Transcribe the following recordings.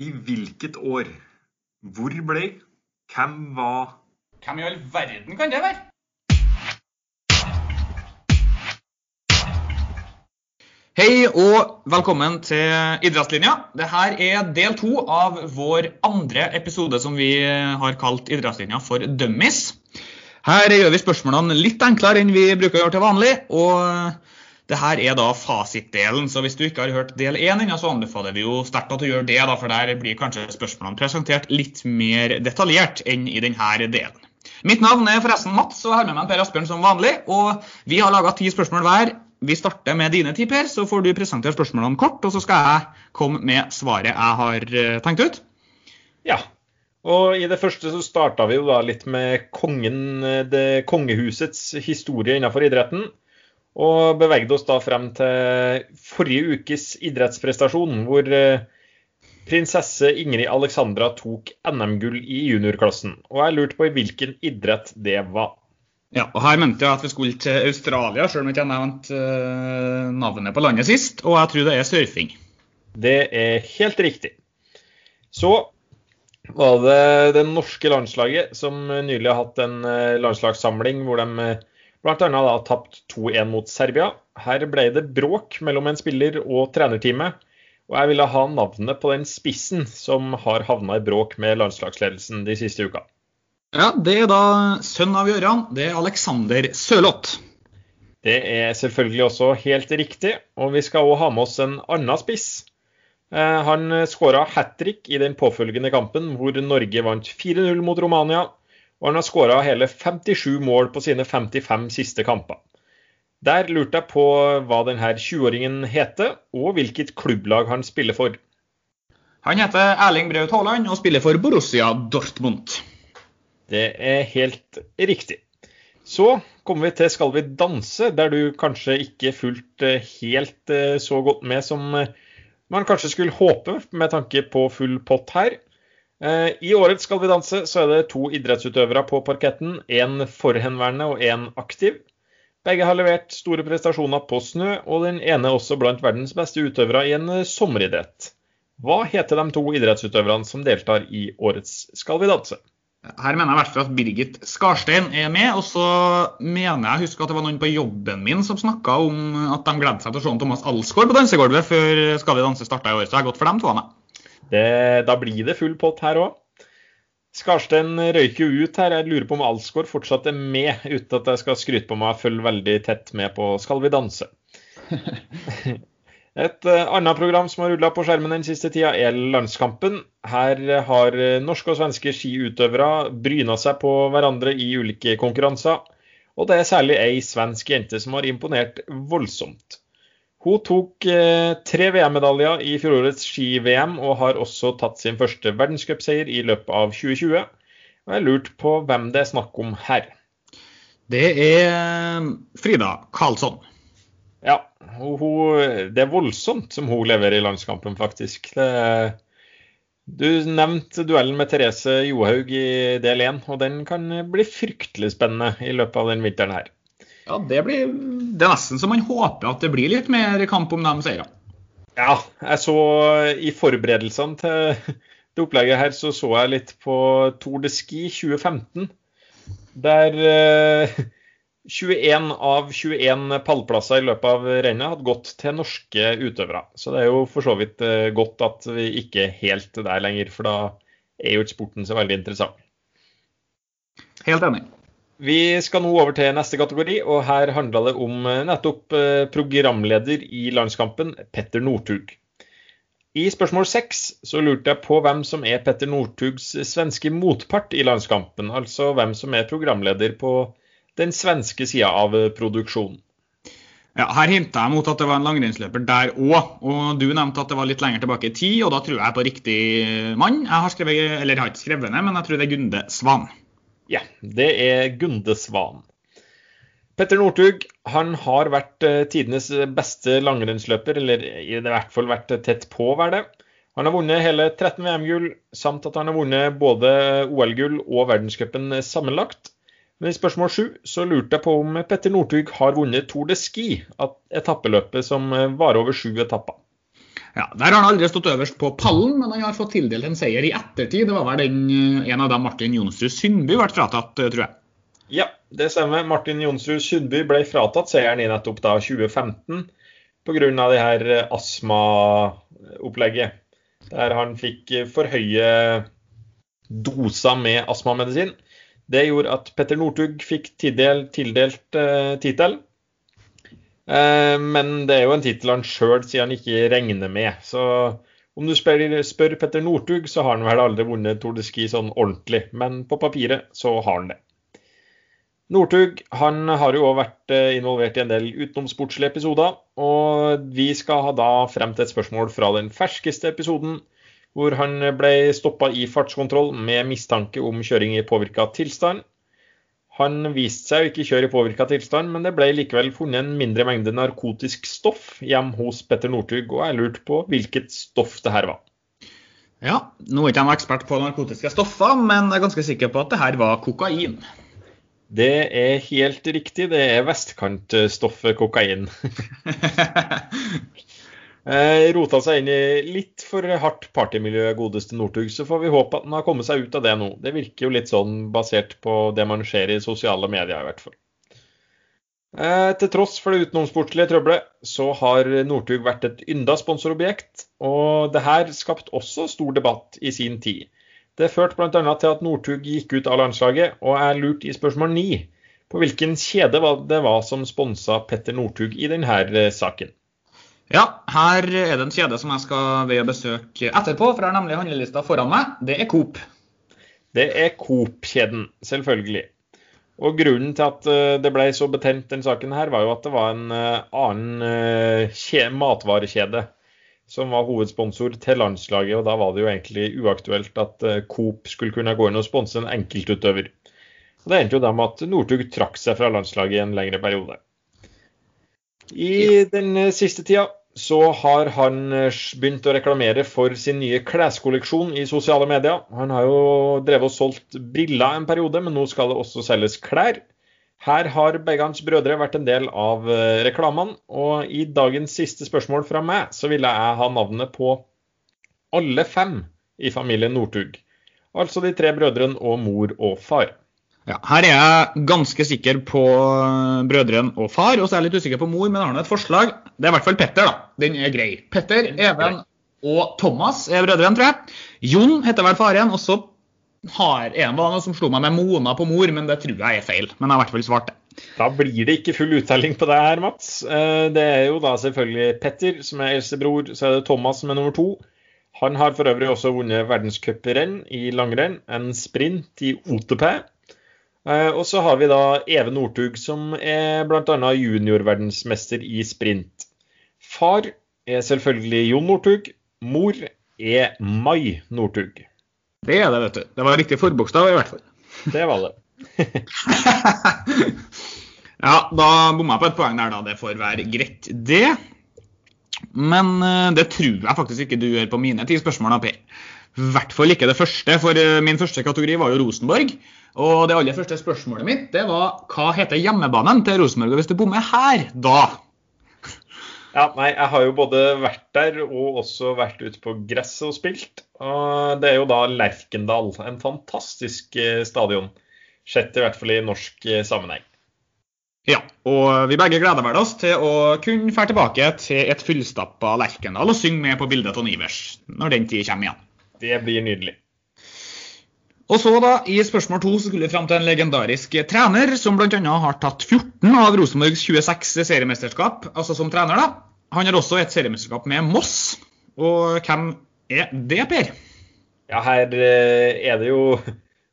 I hvilket år? Hvor ble? Hvem var? Hvem i all verden kan det være? Hei og velkommen til Idrettslinja. Dette er del to av vår andre episode som vi har kalt Idrettslinja for dummies. Her gjør vi spørsmålene litt enklere enn vi bruker å gjøre til vanlig. og det her er da fasitdelen, så hvis du ikke har hørt del én ennå, så anbefaler vi jo sterkt at du gjør det, da, for der blir kanskje spørsmålene presentert litt mer detaljert enn i denne delen. Mitt navn er forresten Mats, og jeg har med meg Per Asbjørn som vanlig. Og vi har laga ti spørsmål hver. Vi starter med dine ti, Per, så får du presentere spørsmålene kort, og så skal jeg komme med svaret jeg har eh, tenkt ut. Ja. Og i det første så starta vi jo da litt med kongen, eh, det kongehusets historie innenfor idretten. Og bevegde oss da frem til forrige ukes idrettsprestasjon, hvor eh, prinsesse Ingrid Alexandra tok NM-gull i juniorklassen. Og jeg lurte på i hvilken idrett det var. Ja, og Her mente jeg at vi skulle til Australia, selv om jeg ikke nevnte uh, navnet på landet sist. Og jeg tror det er surfing. Det er helt riktig. Så var det det norske landslaget som nylig har hatt en eh, landslagssamling hvor de Blant annet da tapt 2-1 mot Serbia. Her ble det bråk mellom en spiller og trenerteamet. Og jeg ville ha navnet på den spissen som har havna i bråk med landslagsledelsen de siste uka. Ja, Det er da sønn av Gøran. Det er Alexander Sørloth. Det er selvfølgelig også helt riktig. Og vi skal òg ha med oss en annen spiss. Eh, han skåra hat trick i den påfølgende kampen, hvor Norge vant 4-0 mot Romania og han har skåra hele 57 mål på sine 55 siste kamper. Der lurte jeg på hva denne 20-åringen heter, og hvilket klubblag han spiller for. Han heter Erling Braut Haaland og spiller for Borussia Dortmund. Det er helt riktig. Så kommer vi til Skal vi danse, der du kanskje ikke fulgte helt eh, så godt med som eh, man kanskje skulle håpe, med tanke på full pott her. Eh, I årets Skal vi danse så er det to idrettsutøvere på parketten. Én forhenværende og én aktiv. Begge har levert store prestasjoner på snø, og den ene er også blant verdens beste utøvere i en sommeridrett. Hva heter de to idrettsutøverne som deltar i årets Skal vi danse? Her mener jeg i hvert fall at Birgit Skarstein er med. Og så mener jeg husker at det var noen på jobben min som snakka om at de gledde seg til å se Thomas Alsgaard på dansegulvet før Skal vi danse starta i år. Så jeg har gått for dem to. Det, da blir det full pott her òg. Skarstein røyker jo ut her. Jeg lurer på om Alsgaard fortsatt er med, uten at jeg skal skryte på meg og følge veldig tett med på Skal vi danse. Et uh, annet program som har rulla på skjermen den siste tida, er Landskampen. Her har norske og svenske skiutøvere bryna seg på hverandre i ulike konkurranser. Og det er særlig ei svensk jente som har imponert voldsomt. Hun tok eh, tre VM-medaljer i fjorårets ski-VM, og har også tatt sin første verdenscupseier i løpet av 2020. Og jeg lurte på hvem det er snakk om her. Det er eh, Frida Karlsson. Ja, hun, det er voldsomt som hun leverer i landskampen, faktisk. Det, du nevnte duellen med Therese Johaug i del 1, og den kan bli fryktelig spennende i løpet av den vinteren her. Ja, det, blir, det er nesten så man håper at det blir litt mer kamp om de seirene. Ja, jeg så i forberedelsene til det opplegget her, så så jeg litt på Tour de Ski 2015. Der eh, 21 av 21 pallplasser i løpet av rennet hadde gått til norske utøvere. Så det er jo for så vidt eh, godt at vi ikke er helt der lenger, for da er jo ikke sporten så veldig interessant. Helt enig. Vi skal nå over til neste kategori, og her handla det om eh, nettopp eh, programleder i landskampen, Petter Northug. I spørsmål seks så lurte jeg på hvem som er Petter Northugs svenske motpart i landskampen, altså hvem som er programleder på den svenske sida av produksjonen. Ja, Her hinta jeg mot at det var en langrennsløper der òg. Og du nevnte at det var litt lenger tilbake i tid, og da tror jeg på riktig mann. Jeg har skrevet, eller jeg har ikke skrevet ned, men jeg tror det er Gunde Svan. Ja, det er Gunde Svan. Petter Northug han har vært eh, tidenes beste langrennsløper, eller i hvert fall vært tett på å være det. Han har vunnet hele 13 VM-gull, samt at han har vunnet både OL-gull og verdenscupen sammenlagt. Men i spørsmål sju så lurte jeg på om Petter Northug har vunnet Tour de Ski, etappeløpet som varer over sju etapper. Ja, Der har han aldri stått øverst på pallen, men han har fått tildelt en seier i ettertid. Det var vel den, eh, en av dem Martin Jonsrud Sundby ble fratatt, eh, tror jeg. Ja, det stemmer. Martin Jonsrud Sundby ble fratatt seieren i nettopp da 2015 pga. det her eh, astmaopplegget. Der han fikk for høye doser med astmamedisin. Det gjorde at Petter Northug fikk tildelt, tildelt. Uh, men det er jo en tittel han sjøl sier han ikke regner med. Så om du spør, spør Petter Northug, så har han vel aldri vunnet Tour de Ski sånn ordentlig. Men på papiret så har han det. Northug han har jo òg vært eh, involvert i en del utenomsportslige episoder. Og vi skal ha da frem til et spørsmål fra den ferskeste episoden, hvor han ble stoppa i fartskontroll med mistanke om kjøring i påvirka tilstand. Han viste seg å ikke kjøre i påvirka tilstand, men det ble likevel funnet en mindre mengde narkotisk stoff hjemme hos Petter Northug, og jeg lurte på hvilket stoff det her var. Ja, Nå er ikke jeg ekspert på narkotiske stoffer, men jeg er ganske sikker på at det her var kokain. Det er helt riktig. Det er vestkantstoffet kokain. Eh, rota seg inn i litt for hardt partymiljø, godeste Northug. Så får vi håpe at han har kommet seg ut av det nå. Det virker jo litt sånn basert på det man ser i sosiale medier, i hvert fall. Eh, til tross for det utenomsportslige trøbbelet, så har Northug vært et ynda sponsorobjekt. Og det her skapt også stor debatt i sin tid. Det førte bl.a. til at Northug gikk ut av landslaget, og er lurt i spørsmål ni på hvilken kjede det var som sponsa Petter Northug i denne saken. Ja, her er det en kjede som jeg skal ved å besøke etterpå, for jeg har nemlig handlelista foran meg. Det er Coop. Det er Coop-kjeden, selvfølgelig. Og grunnen til at eh, det ble så betent, den saken her, var jo at det var en eh, annen matvarekjede som var hovedsponsor til landslaget. og Da var det jo egentlig uaktuelt at eh, Coop skulle kunne gå inn og sponse en enkeltutøver. Og Det endte jo da med at Northug trakk seg fra landslaget i en lengre periode. I den siste tida så har han eh, begynt å reklamere for sin nye kleskolleksjon i sosiale medier. Han har jo drevet og solgt briller en periode, men nå skal det også selges klær. Her har begge hans brødre vært en del av eh, reklamene, og i dagens siste spørsmål fra meg, så ville jeg ha navnet på alle fem i familien Northug. Altså de tre brødrene og mor og far. Ja, her er jeg ganske sikker på brødren brødrene og far, og så er jeg litt usikker på mor, men jeg har nå et forslag. Det er i hvert fall Petter, da. Den er grei. Petter, Even og Thomas er brødrene, tror jeg. Jon heter vel faren, og så har en var noe som slo meg med Mona på mor, men det tror jeg er feil. Men jeg har i hvert fall svart det. Da blir det ikke full uttelling på det her, Mats. Eh, det er jo da selvfølgelig Petter som er eldstebror, så er det Thomas som er nummer to. Han har for øvrig også vunnet verdenscuprenn i langrenn, en sprint i OTP. Eh, og så har vi da Even Northug, som er bl.a. juniorverdensmester i sprint. Far er selvfølgelig Jon Northug. Mor er Mai Northug. Det er det, vet du. Det var riktig forbokstav i hvert fall. Det var det. ja, da bomma jeg på et poeng der, da. Det får være greit, det. Men eh, det tror jeg faktisk ikke du gjør på mine ti spørsmål, Per. I hvert fall ikke det første, for eh, min første kategori var jo Rosenborg. Og det aller første spørsmålet mitt det var hva heter hjemmebanen til Rosenborg? Og hvis du bommer her, da ja, nei, jeg har jo både vært der og også vært ute på gresset og spilt. Og det er jo da Lerkendal. En fantastisk eh, stadion. Sett i hvert fall i norsk eh, sammenheng. Ja, og vi begge gleder vel oss til å kunne fære tilbake til et fullstappa Lerkendal og synge med på bildet av Ivers når den tid kommer igjen. Det blir nydelig. Og så da, I spørsmål to skulle vi fram til en legendarisk trener som bl.a. har tatt 14 av Rosenborgs 26 seriemesterskap, altså som trener. da. Han har også et seriemesterskap med Moss. Og hvem er det, Per? Ja, her eh, er det jo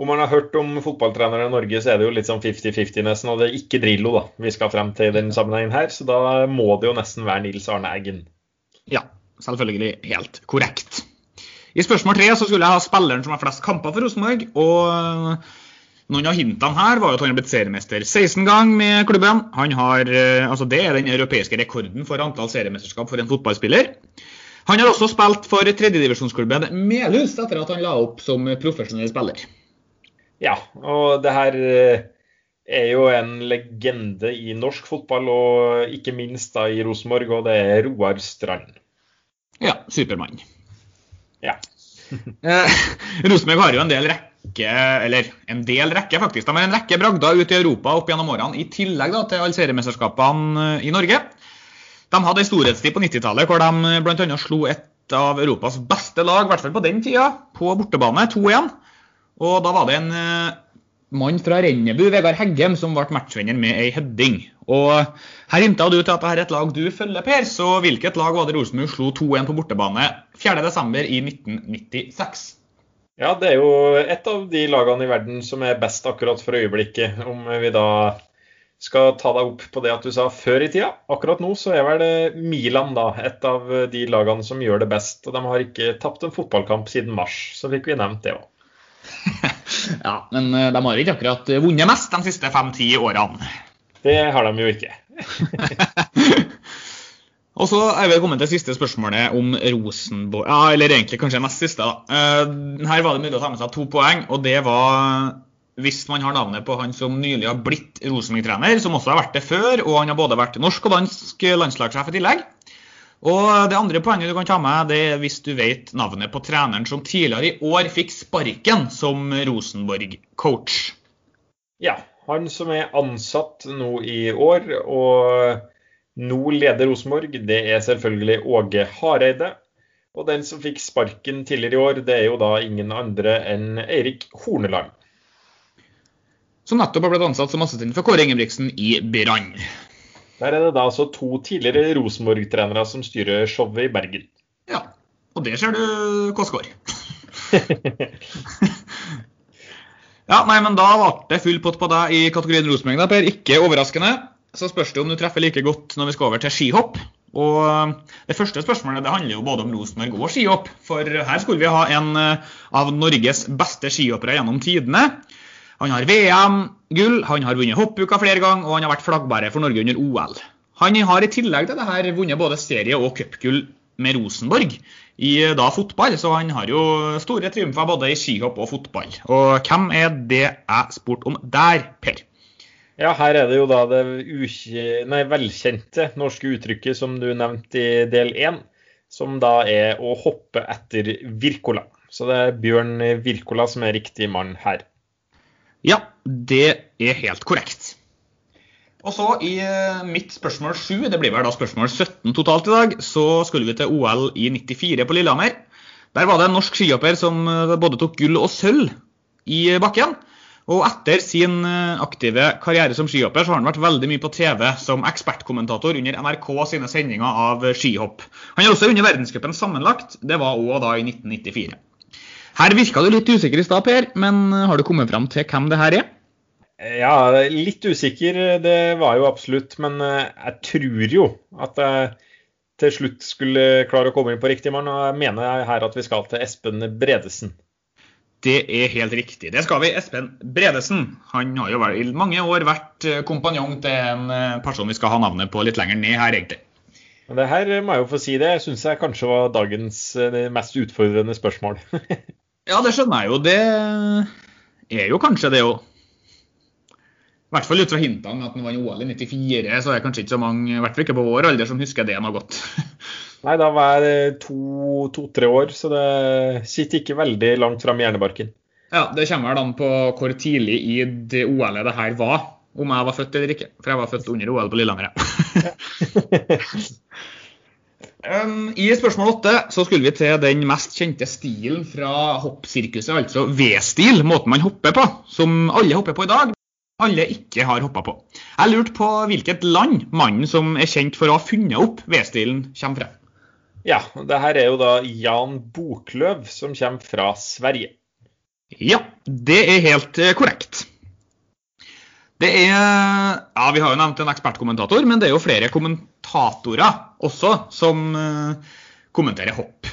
Om man har hørt om fotballtrenere i Norge, så er det jo litt sånn 50-50 nesten. Og det er ikke Drillo da, vi skal frem til i den sammenhengen her, så da må det jo nesten være Nils Arne Eggen. Ja, selvfølgelig helt korrekt. I spørsmål tre så skulle jeg ha spilleren som har flest kamper for Rosenborg. og noen av hintene her var at han har blitt seriemester 16 ganger med klubben. Han har, eh, altså Det er den europeiske rekorden for antall seriemesterskap for en fotballspiller. Han har også spilt for tredjedivisjonsklubben Melhus etter at han la opp som profesjonell spiller. Ja, og det her eh, er jo en legende i norsk fotball, og ikke minst da i Rosenborg, og det er Roar Strand. Ja, Supermann. Ja. Eh, Rosenborg har jo en del rekke, eller en del rekke faktisk, de har en rekke bragder ute i Europa opp gjennom årene, i tillegg da, til alle seriemesterskapene i Norge. De hadde en storhetstid på 90-tallet hvor de bl.a. slo et av Europas beste lag, i hvert fall på den tida, på bortebane, 2-1. Og da var det en eh, mann fra Rennebu, Vegard Heggem, som ble matchvinner med ei heading. Og her hinta du til at dette er et lag du følger, Per. Så hvilket lag var det Rosenborg slo 2-1 på bortebane 4.12. i 1996? Ja, det er jo et av de lagene i verden som er best akkurat for øyeblikket. Om vi da skal ta deg opp på det at du sa før i tida. Akkurat nå så er vel Milan da et av de lagene som gjør det best. Og de har ikke tapt en fotballkamp siden mars, så fikk vi nevnt det òg. ja, men eh, de har ikke akkurat vunnet mest de siste fem-ti årene. Det har de jo ikke. Og så er vi kommet til siste spørsmålet om Rosenborg Ja, eller egentlig kanskje nest siste. da. Uh, her var det mulig å ta med seg to poeng, og det var hvis man har navnet på han som nylig har blitt Rosenborg-trener, som også har vært det før, og han har både vært norsk og dansk landslagssjef i tillegg. Og Det andre poenget du kan ta med, det er hvis du vet navnet på treneren som tidligere i år fikk sparken som Rosenborg-coach. Ja, han som er ansatt nå i år og nå leder Rosenborg, det er selvfølgelig Åge Hareide. Og den som fikk sparken tidligere i år, det er jo da ingen andre enn Eirik Horneland. Som nettopp har blitt ansatt som assistent for Kåre Ingebrigtsen i Brann. Der er det da altså to tidligere Rosenborg-trenere som styrer showet i Bergen. Ja, og det ser du går. ja, nei, men da ble det full pott på deg i kategorien Rosenborg, Per. Ikke overraskende. Så spørs det om du treffer like godt når vi skal over til skihopp. Og eh, Det første spørsmålet det handler jo både om Rosenborg og skihopp. For her skulle vi ha en eh, av Norges beste skihoppere gjennom tidene. Han har VM-gull, han har vunnet hoppuka flere ganger, og han har vært flaggbærer for Norge under OL. Han har i tillegg til det her vunnet både serie- og cupgull med Rosenborg i da fotball, så han har jo store triumfer både i skihopp og fotball. Og hvem er det jeg spurte om der, Per? Ja, her er det jo da det nei, velkjente norske uttrykket som du nevnte i del én, som da er å hoppe etter Wirkola. Så det er Bjørn Wirkola som er riktig mann her. Ja, det er helt korrekt. Og så i eh, mitt spørsmål 7, det blir vel da spørsmål 17 totalt i dag, så skulle vi til OL i 94 på Lillehammer. Der var det en norsk skihopper som eh, både tok gull og sølv i bakken. Og etter sin eh, aktive karriere som skihopper så har han vært veldig mye på TV som ekspertkommentator under NRK sine sendinger av skihopp. Han har også vunnet verdenscupen sammenlagt, det var òg da i 1994. Her virka du litt usikker i stad, Per, men har du kommet fram til hvem det her er? Ja, litt usikker, det var jo absolutt. Men eh, jeg tror jo at jeg til slutt skulle klare å komme inn på riktig mann. Og jeg mener her at vi skal til Espen Bredesen. Det er helt riktig. Det skal vi. Espen Bredesen. Han har jo i mange år vært eh, kompanjong til en eh, person vi skal ha navnet på litt lenger ned her, egentlig. Men det her må jeg jo få si det. Jeg syns jeg kanskje var dagens mest utfordrende spørsmål. Ja, det skjønner jeg jo. Det er jo kanskje det òg. I hvert fall ut fra hintene med at han vant OL i 94, så er det kanskje ikke så mange, i hvert fall ikke på vår alder, som husker det noe godt. Nei, da var jeg to-tre to, år, så det sitter ikke veldig langt fram i hjernebarken. Ja, Det kommer vel an på hvor tidlig i det OL-et det her var, om jeg var født eller ikke. For jeg var født under OL på Lillehammer. Um, I spørsmål åtte så skulle vi til den mest kjente stilen fra hoppsirkuset, altså V-stil, måten man hopper på, som alle hopper på i dag. Alle ikke har hoppa på. Jeg lurte på hvilket land mannen som er kjent for å ha funnet opp V-stilen, kommer fra. Ja, det her er jo da Jan Boklöv som kommer fra Sverige. Ja, det er helt eh, korrekt. Det er Ja, vi har jo nevnt en ekspertkommentator, men det er jo flere kommentatorer også som uh, kommenterer hopp.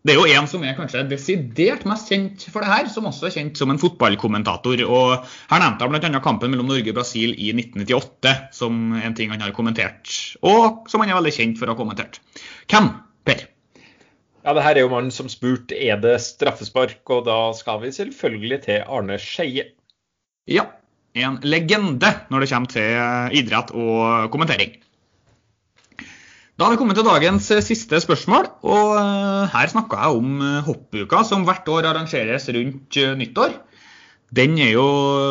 Det er jo en som er kanskje desidert mest kjent for det her, som også er kjent som en fotballkommentator. og Her nevnte han bl.a. kampen mellom Norge og Brasil i 1998 som en ting han har kommentert, og som han er veldig kjent for å ha kommentert. Hvem, Per? Ja, det her er jo mannen som spurte er det straffespark, og da skal vi selvfølgelig til Arne Skeie. Ja, en legende når det kommer til idrett og kommentering. Da har vi kommet til dagens eh, siste spørsmål. og eh, Her snakker jeg om eh, hoppuka, som hvert år arrangeres rundt nyttår. Den er jo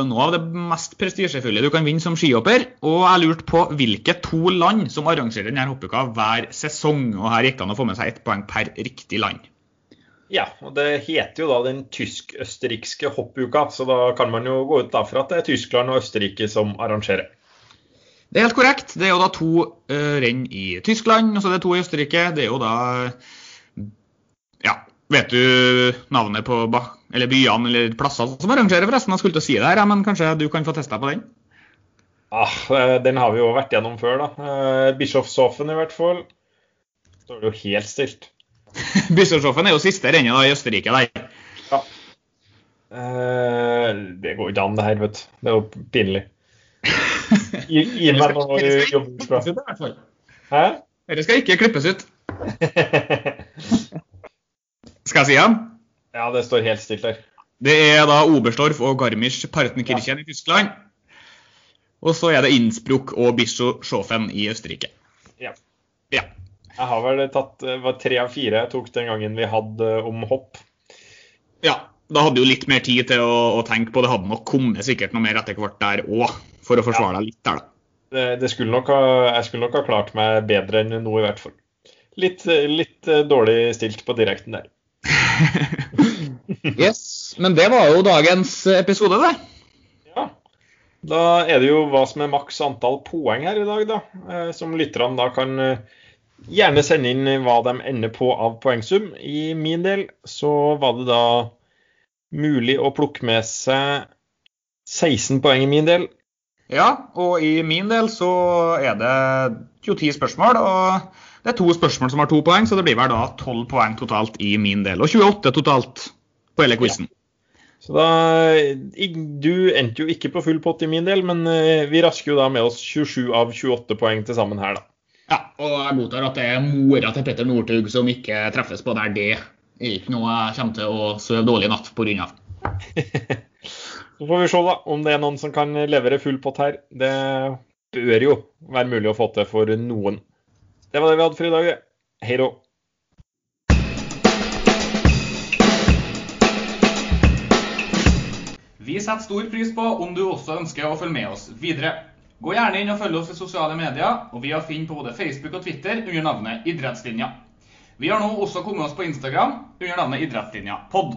noe av det mest prestisjefulle du kan vinne som skihopper. Og jeg lurte på hvilke to land som arrangerer denne hoppuka hver sesong. Og her gikk det an å få med seg ett poeng per riktig land. Ja, og det heter jo da den tysk-østerrikske hoppuka, så da kan man jo gå ut da for at det er Tyskland og Østerrike som arrangerer. Det er helt korrekt. Det er jo da to uh, renn i Tyskland, og så er det to i Østerrike. Det er jo da Ja, vet du navnet på eller byene eller plasser som arrangerer, forresten? Jeg skulle til å si det her, men kanskje du kan få testa på den? Ah, eh, den har vi jo vært gjennom før, da. Uh, Bischofshofen i hvert fall. Står det jo helt stilt. Bischofshofen er jo siste rennet da i Østerrike der. Ja. Uh, det går ikke an, det her, vet du. Det er jo pinlig. Gi, gi meg noe ut Hæ? Dette skal ikke klippes ut. Skal jeg si den? Ja, det står helt stilt der. Det er da Oberstdorf og Garmisch-Partenkirchen ja. i Tyskland. Og så er det Innsbruck og Bischofen i Østerrike. Ja. ja. Jeg har vel tatt var tre av fire jeg tok den gangen vi hadde om hopp. Ja, da hadde du litt mer tid til å, å, tenke på. Det hadde nok kommet sikkert noe mer etter hvert der òg, for å forsvare ja. deg litt der, da. Det, det skulle nok ha, jeg skulle nok ha klart meg bedre enn nå, i hvert fall. Litt, litt eh, dårlig stilt på direkten der. yes, men det var jo dagens episode, det. Ja. Da er det jo hva som er maks antall poeng her i dag, da. Eh, som lytterne da kan eh, gjerne sende inn hva de ender på av poengsum. I min del så var det da mulig å plukke med seg 16 poeng i min del. Ja, og i min del så er det 10 spørsmål. Og det er to spørsmål som har to poeng, så det blir vel da 12 poeng totalt i min del. Og 28 totalt på hele quizen. Ja. Så da Du endte jo ikke på full pott i min del, men eh, vi rasker jo da med oss 27 av 28 poeng til sammen her, da. Ja, og jeg godtar at det er mora til Petter Northug som ikke treffes på der det er ikke noe jeg kommer til å sove dårlig i natt pga. Så får vi se da, om det er noen som kan levere full pott her. Det bør jo være mulig å få til for noen. Det var det vi hadde for i dag. Hei da. Vi setter stor pris på om du også ønsker å følge med oss videre. Gå gjerne inn og følg oss i sosiale medier, og vi har funnet på både Facebook og Twitter under navnet Idrettslinja. Vi har nå også kommet oss på Instagram under navnet Idrettslinja pod.